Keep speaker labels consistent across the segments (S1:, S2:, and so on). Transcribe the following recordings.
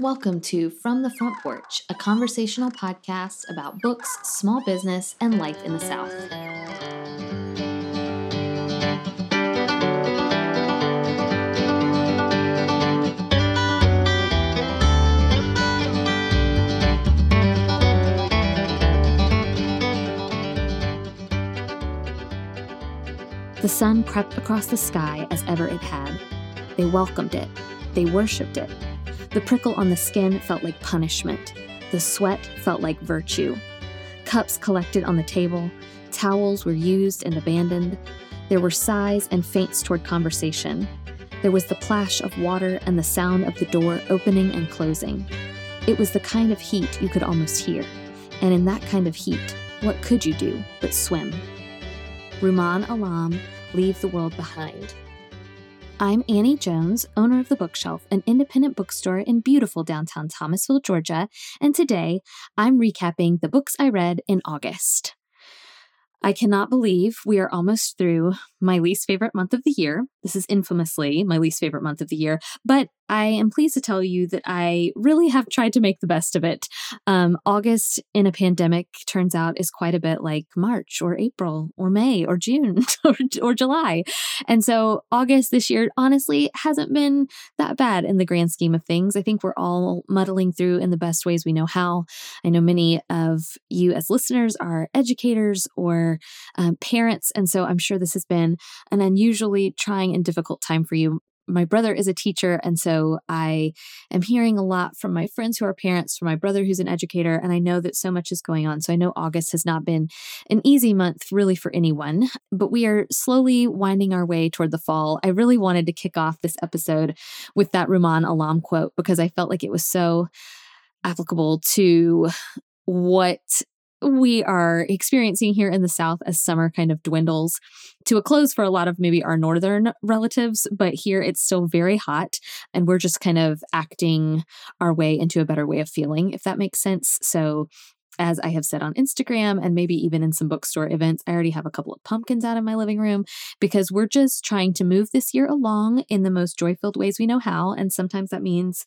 S1: Welcome to From the Front Porch, a conversational podcast about books, small business, and life in the South. The sun crept across the sky as ever it had. They welcomed it. They worshipped it. The prickle on the skin felt like punishment. The sweat felt like virtue. Cups collected on the table. Towels were used and abandoned. There were sighs and feints toward conversation. There was the plash of water and the sound of the door opening and closing. It was the kind of heat you could almost hear. And in that kind of heat, what could you do but swim? Rumaan Alam, Leave the World Behind. I'm Annie Jones, owner of The Bookshelf, an independent bookstore in beautiful downtown Thomasville, Georgia, and today I'm recapping the books I read in August. I cannot believe we are almost through my least favorite month of the year. This is infamously my least favorite month of the year, but I am pleased to tell you that I really have tried to make the best of it. Um, August in a pandemic turns out is quite a bit like March or April or May or June or, or July. And so August this year honestly hasn't been that bad in the grand scheme of things. I think we're all muddling through in the best ways we know how. I know many of you as listeners are educators or um, parents. And so I'm sure this has been an unusually trying and difficult time for you. My brother is a teacher, and so I am hearing a lot from my friends who are parents, from my brother who's an educator, and I know that so much is going on. So I know August has not been an easy month really for anyone, but we are slowly winding our way toward the fall. I really wanted to kick off this episode with that Rumaan Alam quote because I felt like it was so applicable to what we are experiencing here in the South as summer kind of dwindles to a close for a lot of maybe our northern relatives, but here it's still very hot and we're just kind of acting our way into a better way of feeling, if that makes sense. So, as I have said on Instagram and maybe even in some bookstore events, I already have a couple of pumpkins out in my living room because we're just trying to move this year along in the most joy filled ways we know how. And sometimes that means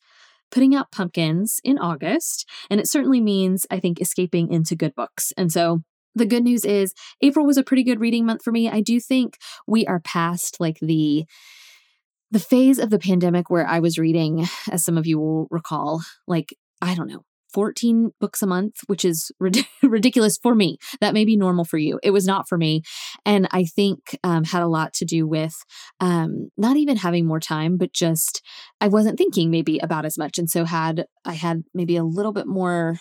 S1: putting out pumpkins in August. And it certainly means, I think, escaping into good books. And so the good news is April was a pretty good reading month for me. I do think we are past like the the phase of the pandemic where I was reading, as some of you will recall, like, I don't know, 14 books a month, which is rid- ridiculous for me. That may be normal for you. It was not for me. And I think um, had a lot to do with um, not even having more time, but just I wasn't thinking maybe about as much. And so had I had maybe a little bit more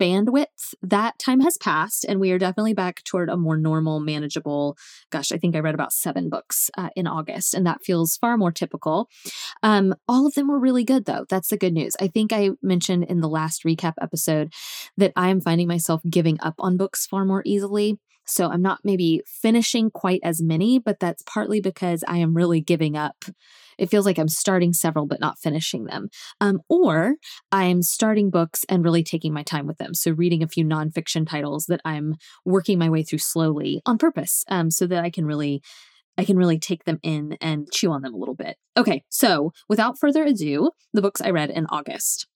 S1: bandwidth, that time has passed, and we are definitely back toward a more normal, manageable. Gosh, I think I read about seven books uh, in August, and that feels far more typical. Um, all of them were really good, though. That's the good news. I think I mentioned in the last recap episode that I am finding myself giving up on books far more easily. So I'm not maybe finishing quite as many, but that's partly because I am really giving up it feels like I'm starting several but not finishing them. Um, or I'm starting books and really taking my time with them. So reading a few nonfiction titles that I'm working my way through slowly on purpose um, so that I can really. I can really take them in and chew on them a little bit. Okay, so without further ado, the books I read in August.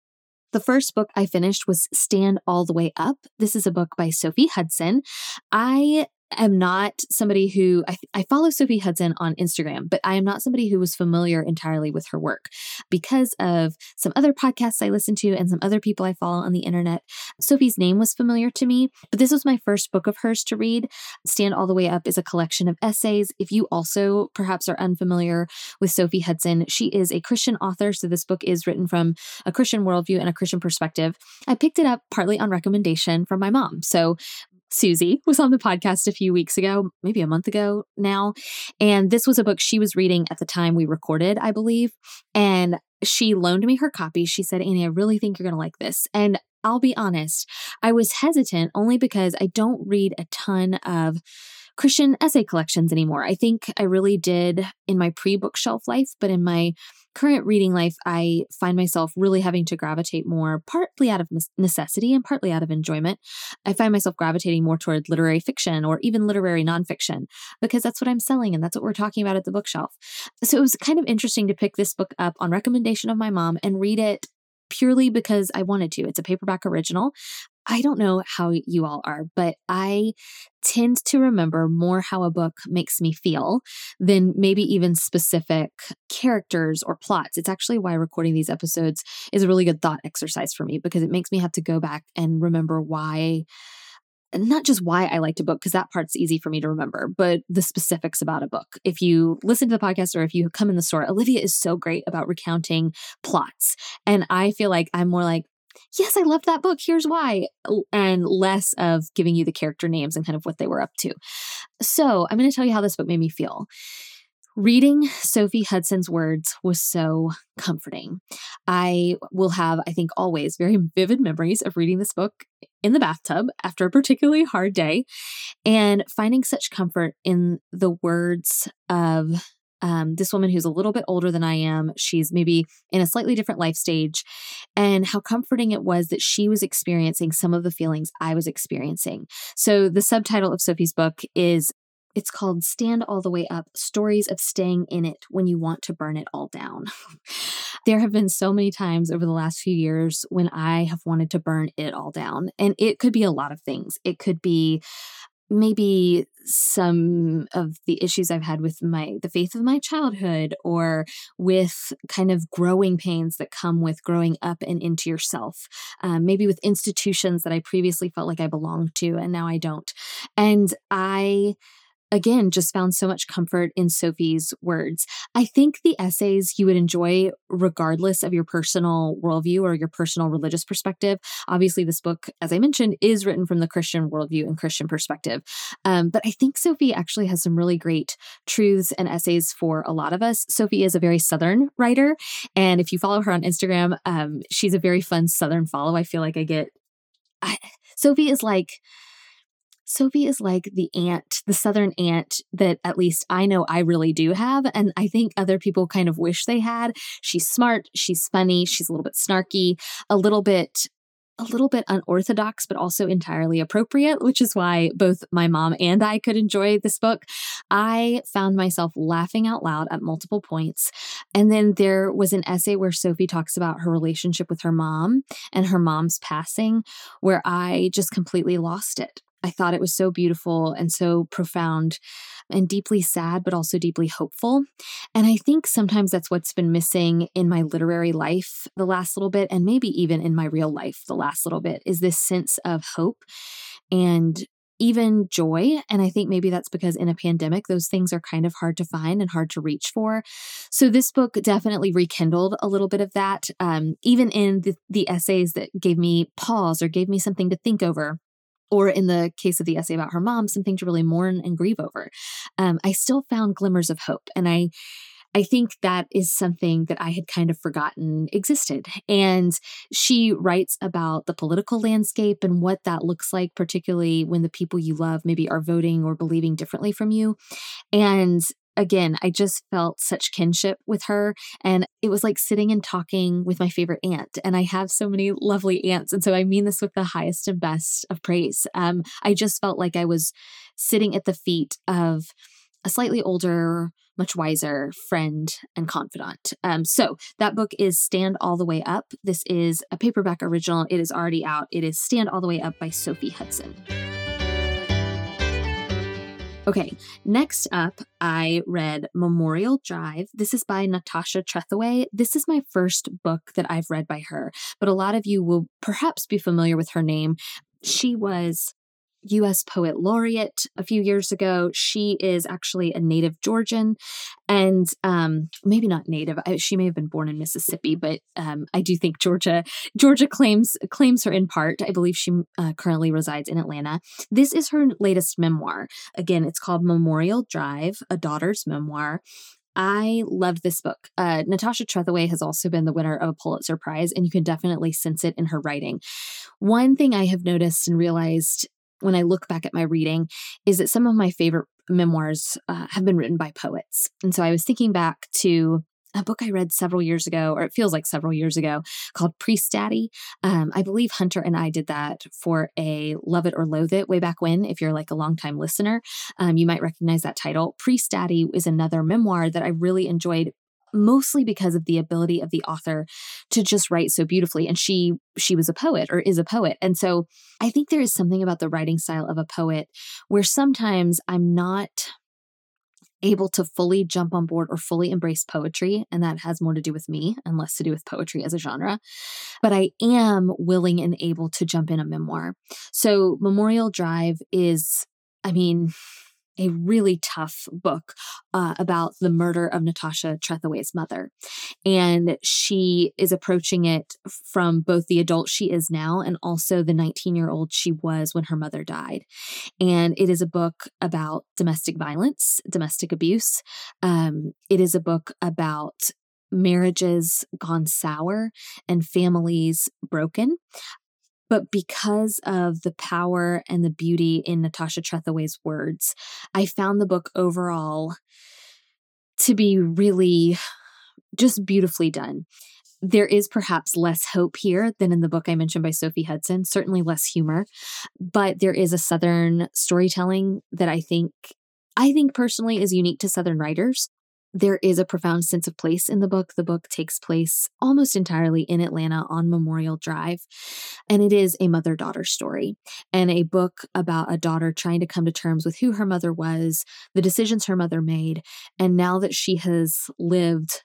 S1: The first book I finished was Stand All the Way Up. This is a book by Sophie Hudson. I am not somebody who I, I, follow Sophie Hudson on Instagram, but I am not somebody who was familiar entirely with her work because of some other podcasts I listen to and some other people I follow on the internet. Sophie's name was familiar to me, but this was my first book of hers to read. Stand All the Way Up is a collection of essays. If you also perhaps are unfamiliar with Sophie Hudson, she is a Christian author. So this book is written from a Christian worldview and a Christian perspective. I picked it up partly on recommendation from my mom. So Susie was on the podcast a few weeks ago, maybe a month ago now. And this was a book she was reading at the time we recorded, I believe. And she loaned me her copy. She said, Annie, I really think you're going to like this. And I'll be honest, I was hesitant only because I don't read a ton of Christian essay collections anymore. I think I really did in my pre bookshelf life, but in my current reading life, I find myself really having to gravitate more, partly out of necessity and partly out of enjoyment. I find myself gravitating more toward literary fiction or even literary nonfiction because that's what I'm selling and that's what we're talking about at the bookshelf. So it was kind of interesting to pick this book up on recommendation of my mom and read it purely because I wanted to. It's a paperback original. I don't know how you all are, but I tend to remember more how a book makes me feel than maybe even specific characters or plots. It's actually why recording these episodes is a really good thought exercise for me because it makes me have to go back and remember why not just why I liked a book, because that part's easy for me to remember, but the specifics about a book. If you listen to the podcast or if you come in the store, Olivia is so great about recounting plots. And I feel like I'm more like, yes, I love that book. Here's why. And less of giving you the character names and kind of what they were up to. So I'm going to tell you how this book made me feel. Reading Sophie Hudson's words was so comforting. I will have, I think, always very vivid memories of reading this book in the bathtub after a particularly hard day and finding such comfort in the words of um, this woman who's a little bit older than I am. She's maybe in a slightly different life stage, and how comforting it was that she was experiencing some of the feelings I was experiencing. So, the subtitle of Sophie's book is it's called Stand All the Way Up Stories of Staying in It When You Want to Burn It All Down. there have been so many times over the last few years when I have wanted to burn it all down. And it could be a lot of things. It could be maybe some of the issues I've had with my the faith of my childhood or with kind of growing pains that come with growing up and into yourself. Um, maybe with institutions that I previously felt like I belonged to and now I don't. And I again, just found so much comfort in Sophie's words. I think the essays you would enjoy regardless of your personal worldview or your personal religious perspective. Obviously, this book, as I mentioned, is written from the Christian worldview and Christian perspective. Um, but I think Sophie actually has some really great truths and essays for a lot of us. Sophie is a very Southern writer. And if you follow her on Instagram, um, she's a very fun Southern follow. I feel like I get. I, Sophie is like Sophie is like the aunt, the southern aunt that at least I know I really do have. And I think other people kind of wish they had. She's smart, she's funny, she's a little bit snarky, a little bit a little bit unorthodox, but also entirely appropriate, which is why both my mom and I could enjoy this book. I found myself laughing out loud at multiple points. And then there was an essay where Sophie talks about her relationship with her mom and her mom's passing, where I just completely lost it. I thought it was so beautiful and so profound and deeply sad, but also deeply hopeful. And I think sometimes that's what's been missing in my literary life the last little bit, and maybe even in my real life the last little bit, is this sense of hope and even joy. And I think maybe that's because in a pandemic, those things are kind of hard to find and hard to reach for. So this book definitely rekindled a little bit of that, um, even in the, the essays that gave me pause or gave me something to think over or in the case of the essay about her mom, something to really mourn and grieve over. Um, I still found glimmers of hope, and I. I think that is something that I had kind of forgotten existed. And she writes about the political landscape and what that looks like, particularly when the people you love maybe are voting or believing differently from you. And again, I just felt such kinship with her. And it was like sitting and talking with my favorite aunt. And I have so many lovely aunts. And so I mean this with the highest and best of praise. Um, I just felt like I was sitting at the feet of a slightly older, much wiser friend and confidant. Um, so that book is Stand All the Way Up. This is a paperback original. It is already out. It is Stand All the Way Up by Sophie Hudson. Okay, next up, I read Memorial Drive. This is by Natasha Trethewey. This is my first book that I've read by her, but a lot of you will perhaps be familiar with her name. She was US Poet Laureate a few years ago. She is actually a native Georgian and um, maybe not native. She may have been born in Mississippi, but um, I do think Georgia Georgia claims claims her in part. I believe she uh, currently resides in Atlanta. This is her latest memoir. Again, it's called Memorial Drive, a daughter's memoir. I loved this book. Uh, Natasha Trethewey has also been the winner of a Pulitzer Prize, and you can definitely sense it in her writing. One thing I have noticed and realized when I look back at my reading is that some of my favorite memoirs uh, have been written by poets. And so I was thinking back to a book I read several years ago, or it feels like several years ago, called Priest Daddy. Um, I believe Hunter and I did that for a Love It or Loathe It way back when. If you're like a longtime listener, um, you might recognize that title. Priest Daddy is another memoir that I really enjoyed mostly because of the ability of the author to just write so beautifully and she she was a poet or is a poet and so i think there is something about the writing style of a poet where sometimes i'm not able to fully jump on board or fully embrace poetry. And that has more to do with me and less to do with poetry as a genre. But I am willing and able to jump in a memoir. So Memorial Drive is, I mean, a really tough book uh, about the murder of Natasha Trethewey's mother. And she is approaching it from both the adult she is now and also the 19 year old she was when her mother died. And it is a book about domestic violence, domestic abuse. Um, it is a book about marriages gone sour and families broken. But because of the power and the beauty in Natasha Trethewey's words, I found the book overall to be really just beautifully done. There is perhaps less hope here than in the book I mentioned by Sophie Hudson, certainly less humor, but there is a Southern storytelling that I think I think personally is unique to Southern writers. There is a profound sense of place in the book. The book takes place almost entirely in Atlanta on Memorial Drive. And it is a mother daughter story and a book about a daughter trying to come to terms with who her mother was, the decisions her mother made. And now that she has lived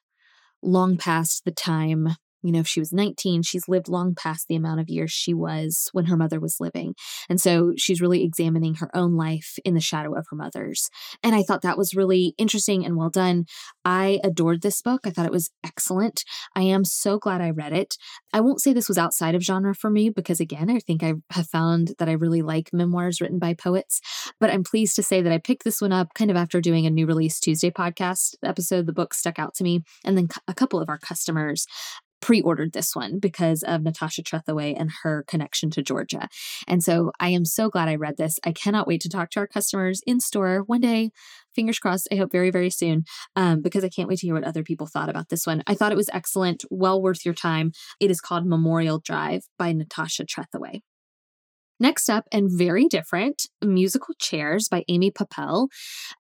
S1: long past the time you know, if she was 19, she's lived long past the amount of years she was when her mother was living. And so she's really examining her own life in the shadow of her mother's. And I thought that was really interesting and well done. I adored this book. I thought it was excellent. I am so glad I read it. I won't say this was outside of genre for me because, again, I think I have found that I really like memoirs written by poets. But I'm pleased to say that I picked this one up kind of after doing a new release Tuesday podcast episode. The book stuck out to me. And then a couple of our customers pre ordered this one because of Natasha Trethewey and her connection to Georgia. And so I am so glad I read this. I cannot wait to talk to our customers in store one day. Fingers crossed, I hope very, very soon, um, because I can't wait to hear what other people thought about this one. I thought it was excellent, well worth your time. It is called Memorial Drive by Natasha Trethewey. Next up, and very different, Musical Chairs by Amy Poeppel.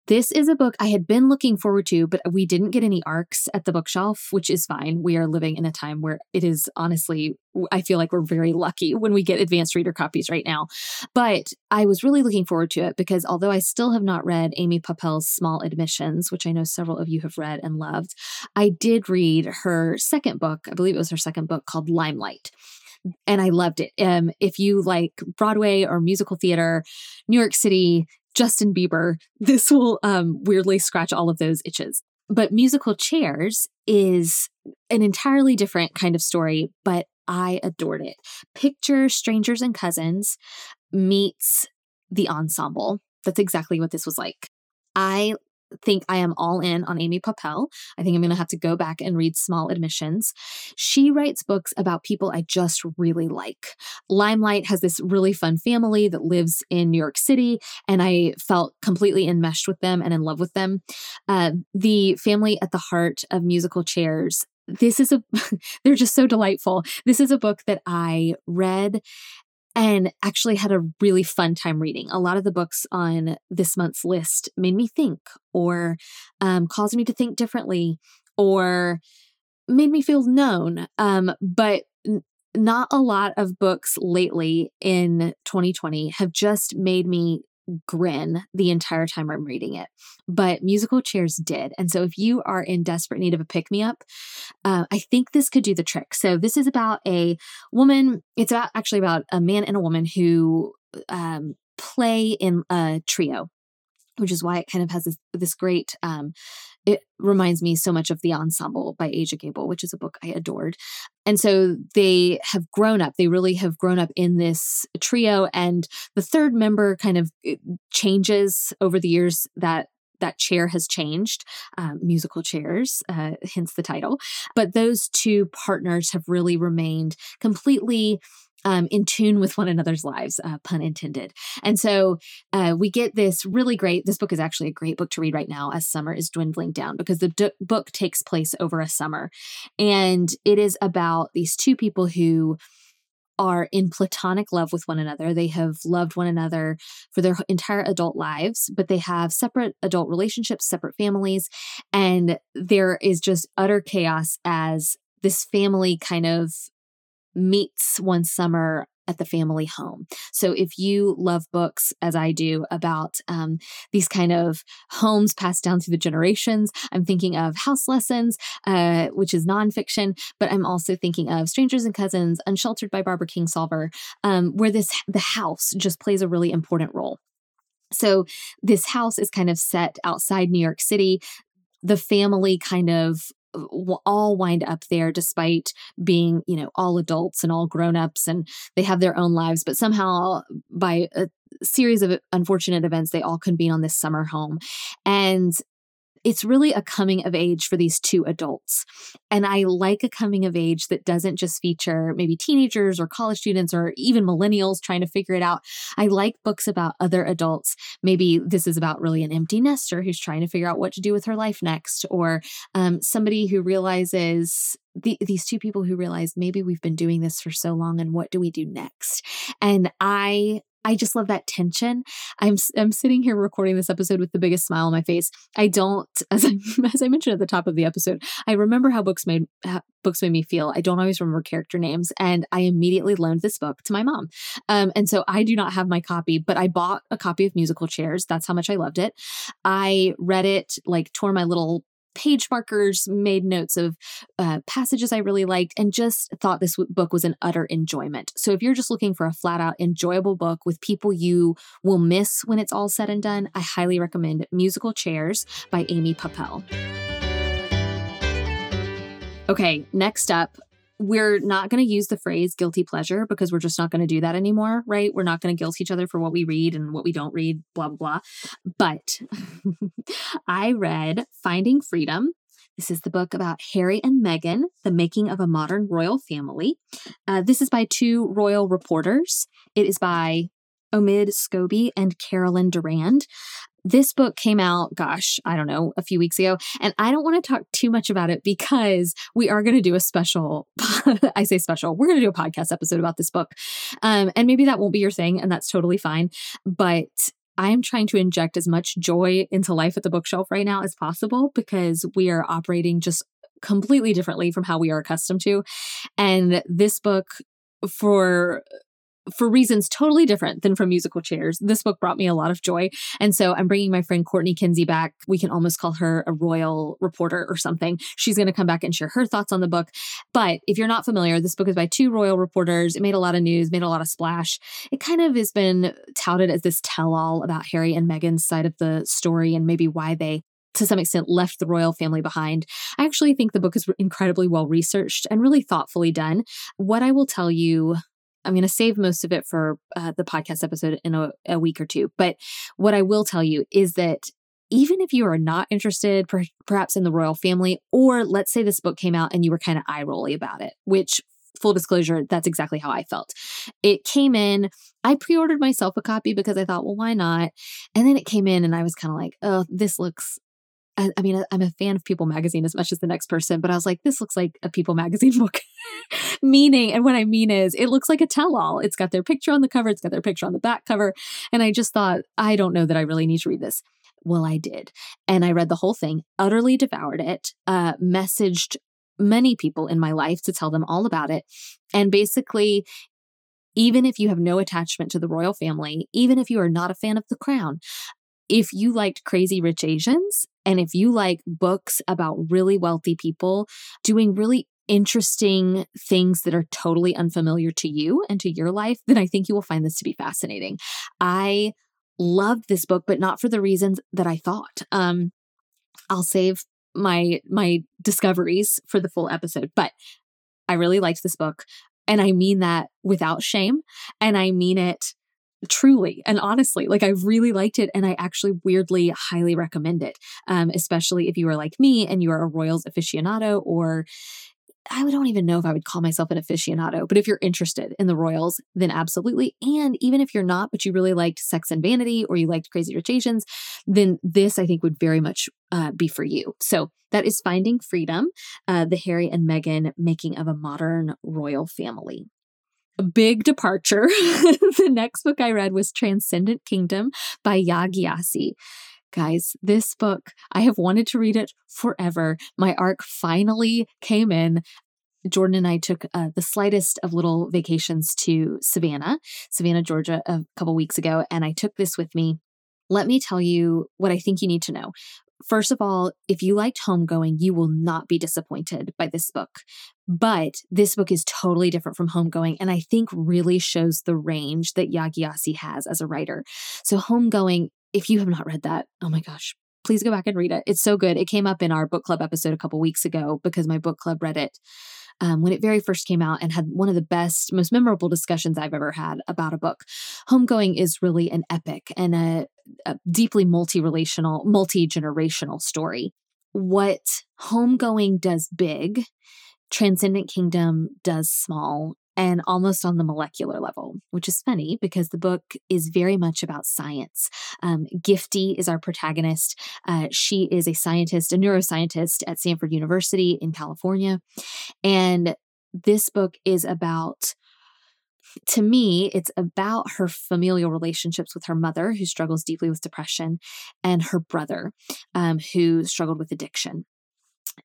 S1: This is a book I had been looking forward to, but we didn't get any arcs at the bookshelf, which is fine. We are living in a time where it is honestly, I feel like we're very lucky when we get advanced reader copies right now. But I was really looking forward to it because although I still have not read Amy Poeppel's Small Admissions, which I know several of you have read and loved, I did read her second book. I believe it was her second book called Limelight and I loved it. Um, if you like Broadway or musical theater, New York City, Justin Bieber, this will um, weirdly scratch all of those itches. But musical chairs is an entirely different kind of story, but I adored it. Picture Strangers and Cousins meets the ensemble. That's exactly what this was like. I think I am all in on Amy Poeppel. I think I'm going to have to go back and read Small Admissions. She writes books about people I just really like. Limelight has this really fun family that lives in New York City, and I felt completely enmeshed with them and in love with them. Uh, the family at the heart of musical chairs this is a they're just so delightful. This is a book that I read and actually had a really fun time reading. A lot of the books on this month's list made me think or um, caused me to think differently or made me feel known. Um, but not a lot of books lately in 2020 have just made me grin the entire time I'm reading it. But musical chairs did. And so if you are in desperate need of a pick me up, uh, I think this could do the trick. So this is about a woman, it's about actually about a man and a woman who um, play in a trio which is why it kind of has this, this great um, it reminds me so much of the ensemble by aja gabel which is a book i adored and so they have grown up they really have grown up in this trio and the third member kind of eh, changes over the years that that chair has changed, um, musical chairs, uh, hence the title. But those two partners have really remained completely um, in tune with one another's lives, uh, pun intended. And so uh, we get this really great. This book is actually a great book to read right now as summer is dwindling down because the d- book takes place over a summer. And it is about these two people who are in platonic love with one another. They have loved one another for their entire adult lives, but they have separate adult relationships, separate families. And there is just utter chaos as this family kind of meets one summer at the family home. So if you love books, as I do, about um, these kind of homes passed down through the generations, I'm thinking of House Lessons, uh, which is nonfiction, but I'm also thinking of Strangers and Cousins, Unsheltered by Barbara Kingsolver, um, where this the house just plays a really important role. So this house is kind of set outside New York City the family kind of all wind up there despite being, you know, all adults and all grown-ups and they have their own lives, but somehow by a series of unfortunate events they all convene on this summer home. And it's really a coming of age for these two adults. And I like a coming of age that doesn't just feature maybe teenagers or college students or even millennials trying to figure it out. I like books about other adults. Maybe this is about really an empty nester who's trying to figure out what to do with her life next, or um, somebody who realizes the, these two people who realize maybe we've been doing this for so long and what do we do next? And I I just love that tension. I'm I'm sitting here recording this episode with the biggest smile on my face. I don't, as I as I mentioned at the top of the episode, I remember how books made how books made me feel. I don't always remember character names, and I immediately loaned this book to my mom. Um, and so I do not have my copy, but I bought a copy of Musical Chairs. That's how much I loved it. I read it, like tore my little page markers, made notes of uh, passages I really liked, and just thought this book was an utter enjoyment. So if you're just looking for a flat out enjoyable book with people you will miss when it's all said and done, I highly recommend Musical Chairs by Amy Poeppel. Okay, next up, we're not going to use the phrase guilty pleasure because we're just not going to do that anymore, right? We're not going to guilt each other for what we read and what we don't read, blah, blah, blah. But I read Finding Freedom. This is the book about Harry and Meghan, the making of a modern royal family. Uh, this is by two royal reporters. It is by Omid Scobie and Carolyn Durand. This book came out, gosh, I don't know, a few weeks ago. And I don't want to talk too much about it because we are going to do a special, I say special, we're going to do a podcast episode about this book. Um, and maybe that won't be your thing, and that's totally fine. But I am trying to inject as much joy into life at the bookshelf right now as possible because we are operating just completely differently from how we are accustomed to. And this book, for for reasons totally different than from musical chairs. This book brought me a lot of joy. And so I'm bringing my friend Courtney Kinsey back. We can almost call her a royal reporter or something. She's going to come back and share her thoughts on the book. But if you're not familiar, this book is by two royal reporters. It made a lot of news, made a lot of splash. It kind of has been touted as this tell all about Harry and Meghan's side of the story and maybe why they to some extent left the royal family behind. I actually think the book is incredibly well researched and really thoughtfully done. What I will tell you I'm going to save most of it for uh, the podcast episode in a, a week or two. But what I will tell you is that even if you are not interested, per- perhaps in the royal family, or let's say this book came out and you were kind of eye rolly about it, which full disclosure, that's exactly how I felt. It came in, I pre ordered myself a copy because I thought, well, why not? And then it came in and I was kind of like, oh, this looks I, mean, I'm a fan of People magazine as much as the next person, but I was like, this looks like a People magazine book. Meaning, and what I mean is, it looks like a tell all. It's got their picture on the cover, it's got their picture on the back cover. And I just thought, I don't know that I really need to read this. Well, I did. And I read the whole thing, utterly devoured it, uh, messaged many people in my life to tell them all about it. And basically, even if you have no attachment to the royal family, even if you are not a fan of the crown, if you liked Crazy Rich Asians and if you like books about really wealthy people doing really interesting things that are totally unfamiliar to you and to your life, then I think you will find this to be fascinating. I loved this book, but not for the reasons that I thought. Um, I'll save my my discoveries for the full episode, but I really liked this book. And I mean that without shame. And I mean it truly and honestly like i really liked it and i actually weirdly highly recommend it um, especially if you are like me and you are a royals aficionado or I don't even know if I would call myself an aficionado, but if you're interested in the Royals, then absolutely. And even if you're not, but you really liked Sex and Vanity or you liked Crazy Rich Asians, then this I think would very much uh, be for you. So that is Finding Freedom, uh, the Harry and Meghan making of a modern royal family. Big departure. the next book I read was Transcendent Kingdom by Yaa Gyasi. Guys, this book, I have wanted to read it forever. My arc finally came in. Jordan and I took uh, the slightest of little vacations to Savannah, Savannah, Georgia, a couple weeks ago, and I took this with me. Let me tell you what I think you need to know. First of all, if you liked Homegoing, you will not be disappointed by this book. But this book is totally different from Homegoing, and I think really shows the range that Yaa Gyasi has as a writer. So, Homegoing, if you have not read that, oh my gosh, please go back and read it. It's so good. It came up in our book club episode a couple weeks ago because my book club read it um, when it very first came out and had one of the best, most memorable discussions I've ever had about a book. Homegoing is really an epic and a, a deeply multi relational, multi generational story. What Homegoing does big, Transcendent Kingdom does small and almost on the molecular level, which is funny because the book is very much about science. Um, Gifty is our protagonist. Uh, she is a scientist, a neuroscientist at Stanford University in California. And this book is about to me, it's about her familial relationships with her mother, who struggles deeply with depression, and her brother, um, who struggled with addiction.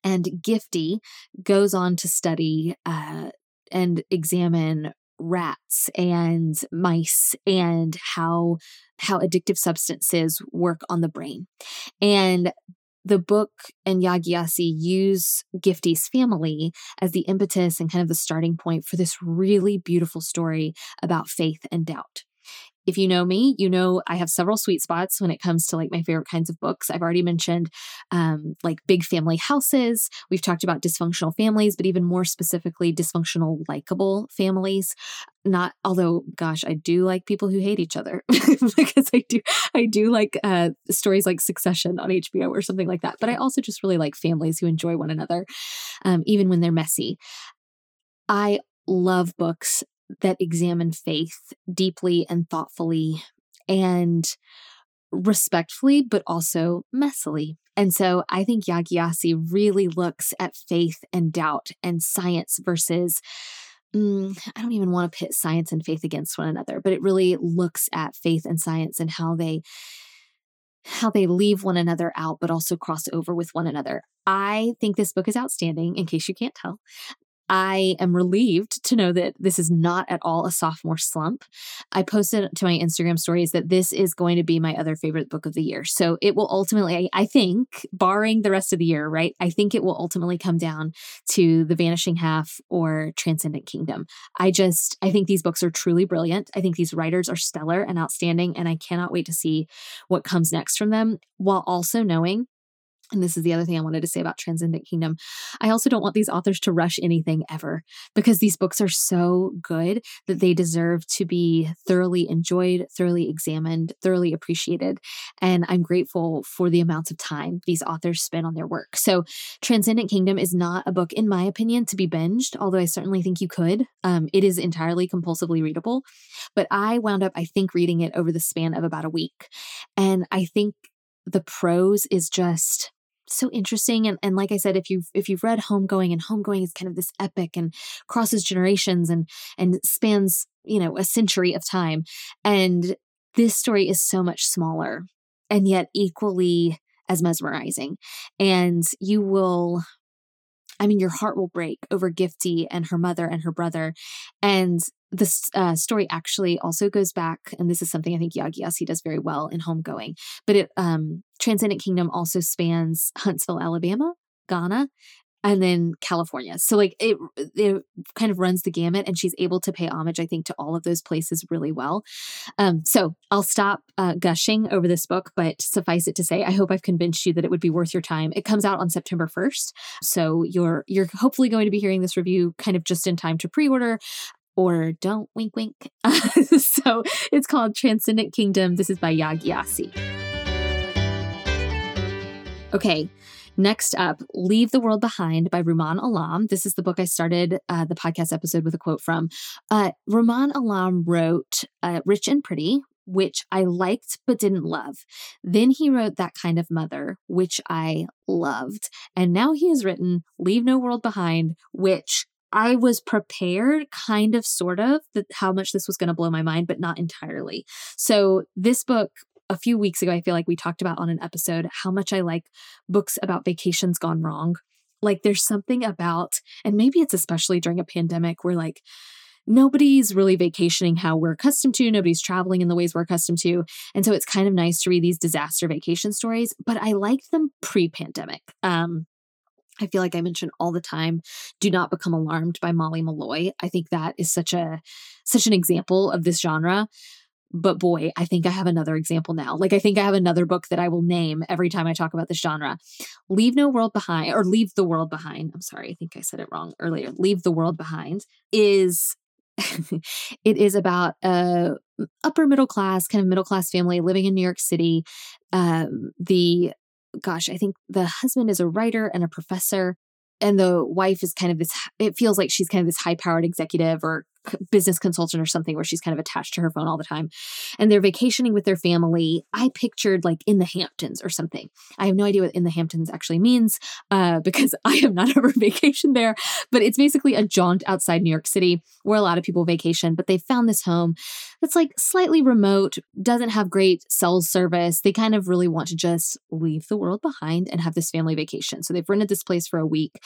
S1: And Gifty goes on to study uh, and examine rats and mice and how how addictive substances work on the brain. And the book and Yaa Gyasi use Gifty's family as the impetus and kind of the starting point for this really beautiful story about faith and doubt. If you know me, you know I have several sweet spots when it comes to like my favorite kinds of books. I've already mentioned um, like big family houses. We've talked about dysfunctional families, but even more specifically, dysfunctional, likable families. Not, although, gosh, I do like people who hate each other because I do, I do like uh, stories like Succession on HBO or something like that. But I also just really like families who enjoy one another, um, even when they're messy. I love books that examine faith deeply and thoughtfully and respectfully, but also messily. And so I think Yaa Gyasi really looks at faith and doubt and science versus. Mm, I don't even want to pit science and faith against one another, but it really looks at faith and science and how they how they leave one another out, but also cross over with one another. I think this book is outstanding, in case you can't tell. I am relieved to know that this is not at all a sophomore slump. I posted to my Instagram stories that this is going to be my other favorite book of the year. So it will ultimately, I think, barring the rest of the year, right? I think it will ultimately come down to The Vanishing Half or Transcendent Kingdom. I just, I think these books are truly brilliant. I think these writers are stellar and outstanding, and I cannot wait to see what comes next from them while also knowing and this is the other thing I wanted to say about Transcendent Kingdom. I also don't want these authors to rush anything ever because these books are so good that they deserve to be thoroughly enjoyed, thoroughly examined, thoroughly appreciated. And I'm grateful for the amounts of time these authors spend on their work. So, Transcendent Kingdom is not a book, in my opinion, to be binged, although I certainly think you could. Um, it is entirely compulsively readable. But I wound up, I think, reading it over the span of about a week. And I think the prose is just so interesting and, and like i said if you've if you've read homegoing and homegoing is kind of this epic and crosses generations and and spans you know a century of time and this story is so much smaller and yet equally as mesmerizing and you will I mean, your heart will break over Gifty and her mother and her brother. And this uh, story actually also goes back, and this is something I think Yaa Gyasi does very well in Homegoing. But it um, Transcendent Kingdom also spans Huntsville, Alabama, Ghana, and then California. So like it it kind of runs the gamut and she's able to pay homage I think to all of those places really well. Um so I'll stop uh, gushing over this book but suffice it to say I hope I've convinced you that it would be worth your time. It comes out on September 1st. So you're you're hopefully going to be hearing this review kind of just in time to pre-order or don't wink wink. so it's called Transcendent Kingdom. This is by Yaa Gyasi. Okay, Next up, Leave the World Behind by Rumaan Alam. This is the book I started uh, the podcast episode with a quote from. Uh, Rumaan Alam wrote uh, Rich and Pretty, which I liked but didn't love. Then he wrote That Kind of Mother, which I loved. And now he has written Leave No World Behind, which I was prepared, kind of, sort of, that how much this was going to blow my mind, but not entirely. So, this book, a few weeks ago, I feel like we talked about on an episode how much I like books about vacations gone wrong. Like, there's something about, and maybe it's especially during a pandemic where, like, nobody's really vacationing how we're accustomed to. Nobody's traveling in the ways we're accustomed to. And so it's kind of nice to read these disaster vacation stories, but I liked them pre pandemic. Um, I feel like I mention all the time, do not become alarmed by Maile Meloy. I think that is such a such an example of this genre. But boy, I think I have another example now. Like I think I have another book that I will name every time I talk about this genre. Leave No World Behind or Leave the World Behind. I'm sorry, I think I said it wrong earlier. Leave the World Behind is it is about a upper middle class, kind of middle class family living in New York City. Um, the gosh, I think the husband is a writer and a professor, and the wife is kind of this. It feels like she's kind of this high powered executive or business consultant or something where she's kind of attached to her phone all the time and they're vacationing with their family i pictured like in the hamptons or something. I have no idea what in the hamptons actually means uh, because i have not ever vacationed there but it's basically a jaunt outside new york city where a lot of people vacation but they found this home that's like slightly remote doesn't have great cell service. They kind of really want to just leave the world behind and have this family vacation. So they've rented this place for a week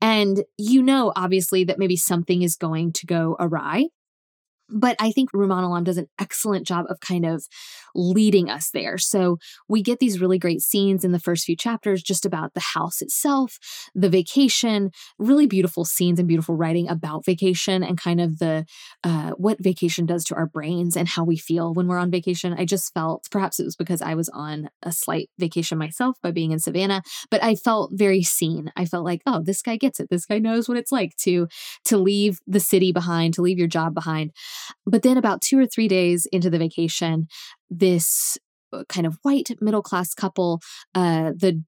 S1: and you know obviously that maybe something is going to go awry but I think Rumaan Alam does an excellent job of kind of leading us there. So we get these really great scenes in the first few chapters just about the house itself, the vacation, really beautiful scenes and beautiful writing about vacation and kind of the uh, what vacation does to our brains and how we feel when we're on vacation. I just felt perhaps it was because I was on a slight vacation myself by being in Savannah, but I felt very seen. I felt like, oh, this guy gets it. This guy knows what it's like to to leave the city behind, to leave your job behind. But then, about two or three days into the vacation, this uh, kind of white middle class couple, uh, the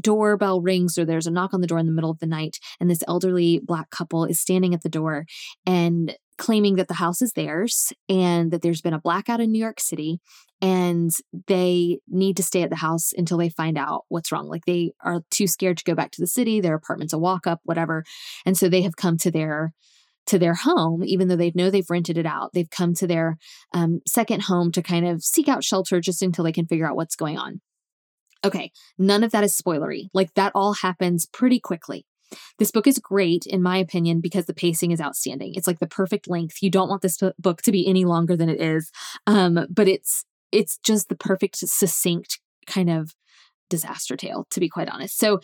S1: doorbell rings or there's a knock on the door in the middle of the night, and this elderly black couple is standing at the door and claiming that the house is theirs and that there's been a blackout in New York City and they need to stay at the house until they find out what's wrong. Like they are too scared to go back to the city, their apartment's a walk up, whatever. And so they have come to their to their home, even though they know they've rented it out. They've come to their um, second home to kind of seek out shelter just until they can figure out what's going on. Okay, none of that is spoilery. Like that all happens pretty quickly. This book is great, in my opinion, because the pacing is outstanding. It's like the perfect length. You don't want this book to be any longer than it is, um, but it's it's just the perfect, succinct kind of disaster tale, to be quite honest. So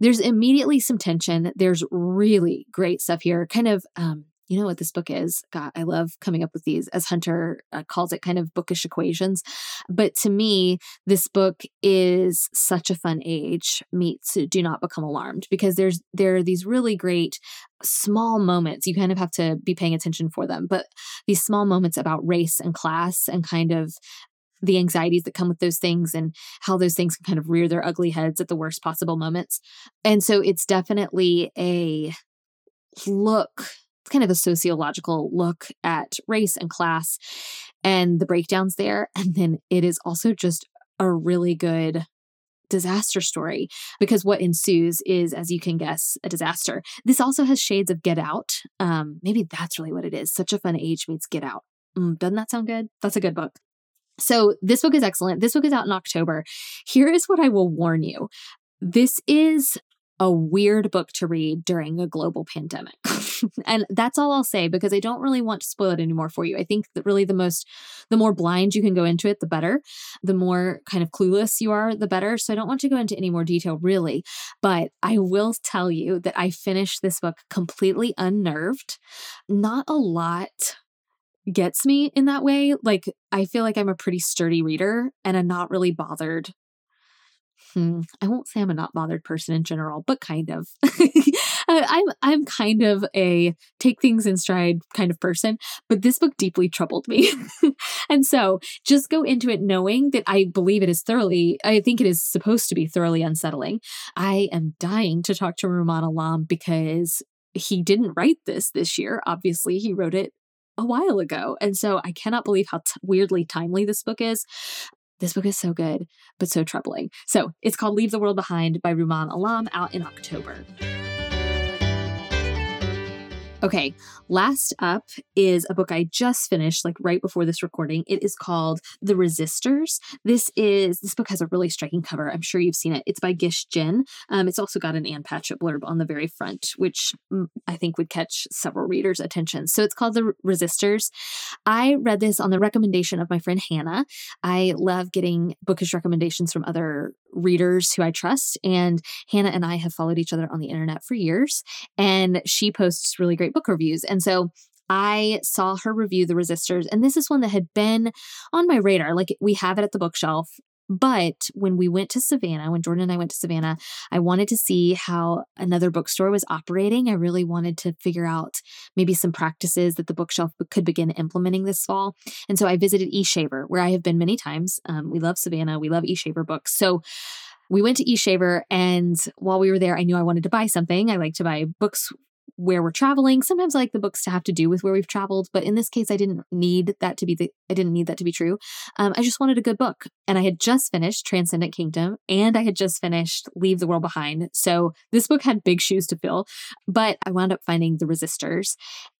S1: there's immediately some tension. There's really great stuff here. Kind of, um, you know what this book is? God, I love coming up with these, as Hunter uh, calls it, kind of bookish equations. But to me, this book is such a fun age meets Do Not Become Alarmed because there's there are these really great small moments. You kind of have to be paying attention for them, but these small moments about race and class and kind of the anxieties that come with those things and how those things can kind of rear their ugly heads at the worst possible moments. And so it's definitely a look, it's kind of a sociological look at race and class and the breakdowns there. And then it is also just a really good disaster story because what ensues is, as you can guess, a disaster. This also has shades of Get Out. Um, maybe that's really what it is. Such a fun age meets Get Out. Mm, doesn't that sound good? That's a good book. So, this book is excellent. This book is out in October. Here is what I will warn you this is a weird book to read during a global pandemic. and that's all I'll say because I don't really want to spoil it anymore for you. I think that really the most, the more blind you can go into it, the better. The more kind of clueless you are, the better. So I don't want to go into any more detail really. But I will tell you that I finished this book completely unnerved. Not a lot gets me in that way. Like, I feel like I'm a pretty sturdy reader and I'm not really bothered. Hmm, I won't say I'm a not bothered person in general, but kind of. I'm I'm kind of a take things in stride kind of person, but this book deeply troubled me. and so just go into it knowing that I believe it is thoroughly, I think it is supposed to be thoroughly unsettling. I am dying to talk to Rumaan Alam because he didn't write this this year. Obviously, he wrote it a while ago. And so I cannot believe how t- weirdly timely this book is. This book is so good, but so troubling. So it's called Leave the World Behind by Rumaan Alam out in October. Okay, last up is a book I just finished, like right before this recording. It is called The Resisters. This is this book has a really striking cover. I'm sure you've seen it. It's by Gish Jen. Um, it's also got an Ann Patchett blurb on the very front, which mm, I think would catch several readers' attention. So it's called The Resisters. I read this on the recommendation of my friend Hannah. I love getting bookish recommendations from other readers who I trust, and Hannah and I have followed each other on the internet for years, and she posts really great book reviews. And so I saw her review The Resisters, and this is one that had been on my radar. Like we have it at the bookshelf. But when we went to Savannah, when Jordan and I went to Savannah, I wanted to see how another bookstore was operating. I really wanted to figure out maybe some practices that the bookshelf could begin implementing this fall. And so I visited eShaver, where I have been many times. Um, we love Savannah, we love eShaver books. So we went to eShaver, and while we were there, I knew I wanted to buy something. I like to buy books where we're traveling. Sometimes I like the books to have to do with where we've traveled, but in this case, I didn't need that to be the. I didn't need that to be true. Um, I just wanted a good book, and I had just finished Transcendent Kingdom, and I had just finished Leave the World Behind. So this book had big shoes to fill, but I wound up finding The Resisters,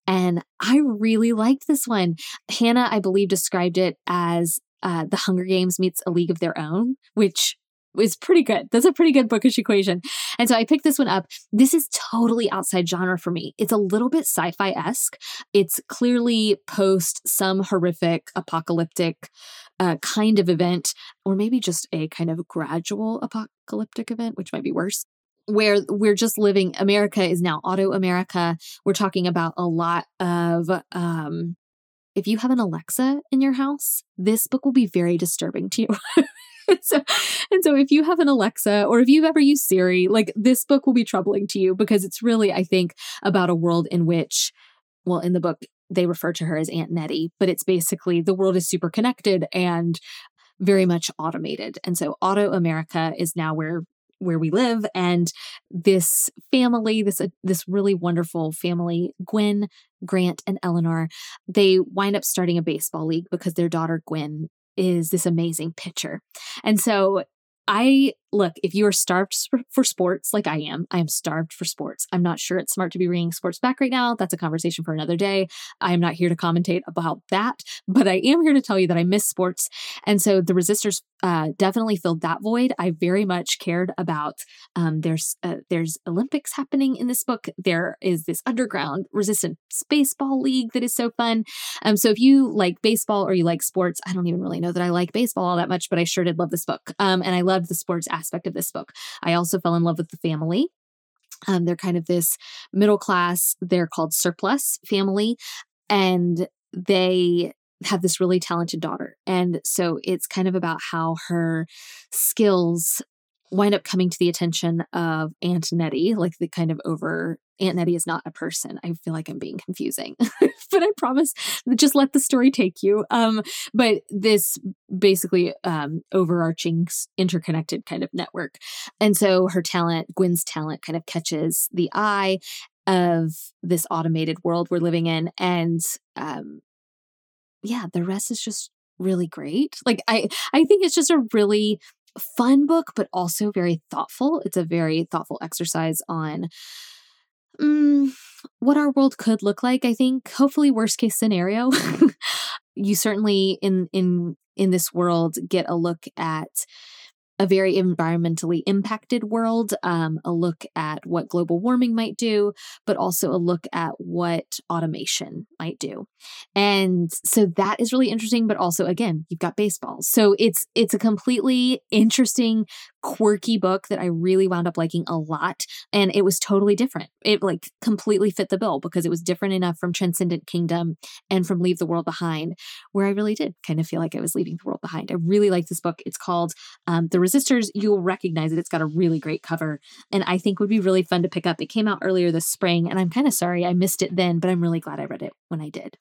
S1: and I really liked this one. Hannah, I believe, described it as uh, the Hunger Games meets A League of Their Own, which is pretty good. That's a pretty good bookish equation. And so I picked this one up. This is totally outside genre for me. It's a little bit sci fi esque. It's clearly post some horrific apocalyptic uh, kind of event, or maybe just a kind of gradual apocalyptic event, which might be worse where we're just living america is now auto america we're talking about a lot of um if you have an alexa in your house this book will be very disturbing to you so, and so if you have an Alexa or if you've ever used Siri, like this book will be troubling to you because it's really, I think, about a world in which, well, in the book, they refer to her as Aunt Nettie, but it's basically the world is super connected and very much automated. And so Auto America is now where where we live and this family this uh, this really wonderful family Gwen Grant and Eleanor they wind up starting a baseball league because their daughter Gwen is this amazing pitcher. And so I look, if you are starved for, sports like I am, I am starved for sports. I'm not sure it's smart to be bringing sports back right now. That's a conversation for another day. I am not here to commentate about that, but I am here to tell you that I miss sports. And so the Resisters uh, definitely filled that void. I very much cared about um, there's uh, there's Olympics happening in this book. There is this underground resistance baseball league that is so fun. Um, so if you like baseball or you like sports, I don't even really know that I like baseball all that much, but I sure did love this book. Um, and I loved the sports aspect of this book. I also fell in love with the family. Um, they're kind of this middle class, they're called surplus family, and they have this really talented daughter. And so it's kind of about how her skills wind up coming to the attention of Aunt Nettie, like the kind of over Aunt Nettie is not a person. I feel like I'm being confusing, but I promise just let the story take you. Um, but this basically um, overarching, interconnected kind of network. And so her talent, Gwen's talent, kind of catches the eye of this automated world we're living in. And um, yeah, the rest is just really great. Like I, I think it's just a really fun book, but also very thoughtful. It's a very thoughtful exercise on mm, what our world could look like. I think hopefully worst case scenario. you certainly in in in this world get a look at a very environmentally impacted world, um, a look at what global warming might do, but also a look at what automation might do. And so that is really interesting. But also, again, you've got baseball, so it's it's a completely interesting, quirky book that I really wound up liking a lot, and it was totally different. It like completely fit the bill because it was different enough from Transcendent Kingdom and from Leave the World Behind, where I really did kind of feel like I was leaving the world behind. I really like this book. It's called um, The Resisters, you'll recognize it. It's got a really great cover and I think would be really fun to pick up. It came out earlier this spring and I'm kind of sorry I missed it then, but I'm really glad I read it when I did.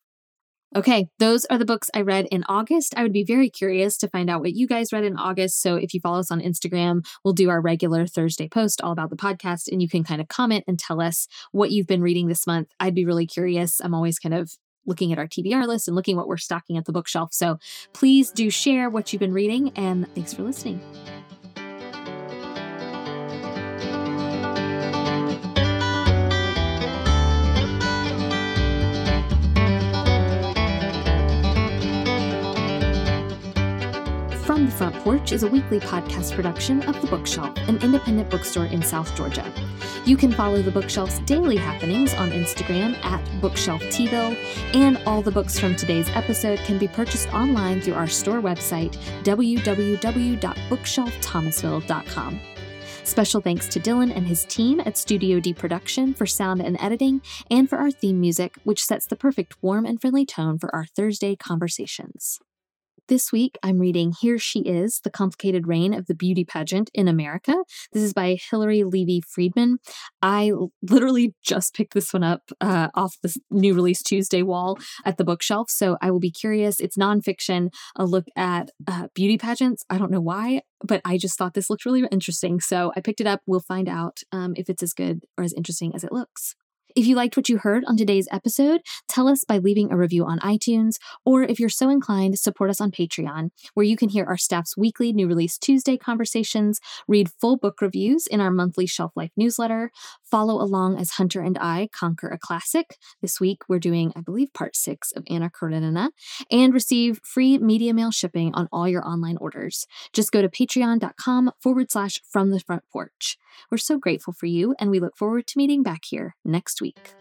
S1: Okay, those are the books I read in August. I would be very curious to find out what you guys read in August. So if you follow us on Instagram, we'll do our regular Thursday post all about the podcast and you can kind of comment and tell us what you've been reading this month. I'd be really curious. I'm always kind of looking at our TBR list and looking what we're stocking at the bookshelf. So please do share what you've been reading and thanks for listening. Porch is a weekly podcast production of The Bookshelf, an independent bookstore in South Georgia. You can follow The Bookshelf's daily happenings on Instagram at BookshelfTville, and all the books from today's episode can be purchased online through our store website, www.bookshelfthomasville.com. Special thanks to Dylan and his team at Studio D Production for sound and editing, and for our theme music, which sets the perfect warm and friendly tone for our Thursday conversations. This week, I'm reading Here She Is The Complicated Reign of the Beauty Pageant in America. This is by Hilary Levey Friedman. I literally just picked this one up uh, off the new release Tuesday wall at the bookshelf, so I will be curious. It's nonfiction, a look at uh, beauty pageants. I don't know why, but I just thought this looked really interesting. So I picked it up. We'll find out um, if it's as good or as interesting as it looks. If you liked what you heard on today's episode, tell us by leaving a review on iTunes, or if you're so inclined, support us on Patreon, where you can hear our staff's weekly new release Tuesday conversations, read full book reviews in our monthly Shelf Life newsletter, follow along as Hunter and I conquer a classic. This week, we're doing, I believe, part six of Anna Karenina, and receive free media mail shipping on all your online orders. Just go to patreon.com forward slash from the front porch. We're so grateful for you, and we look forward to meeting back here next week.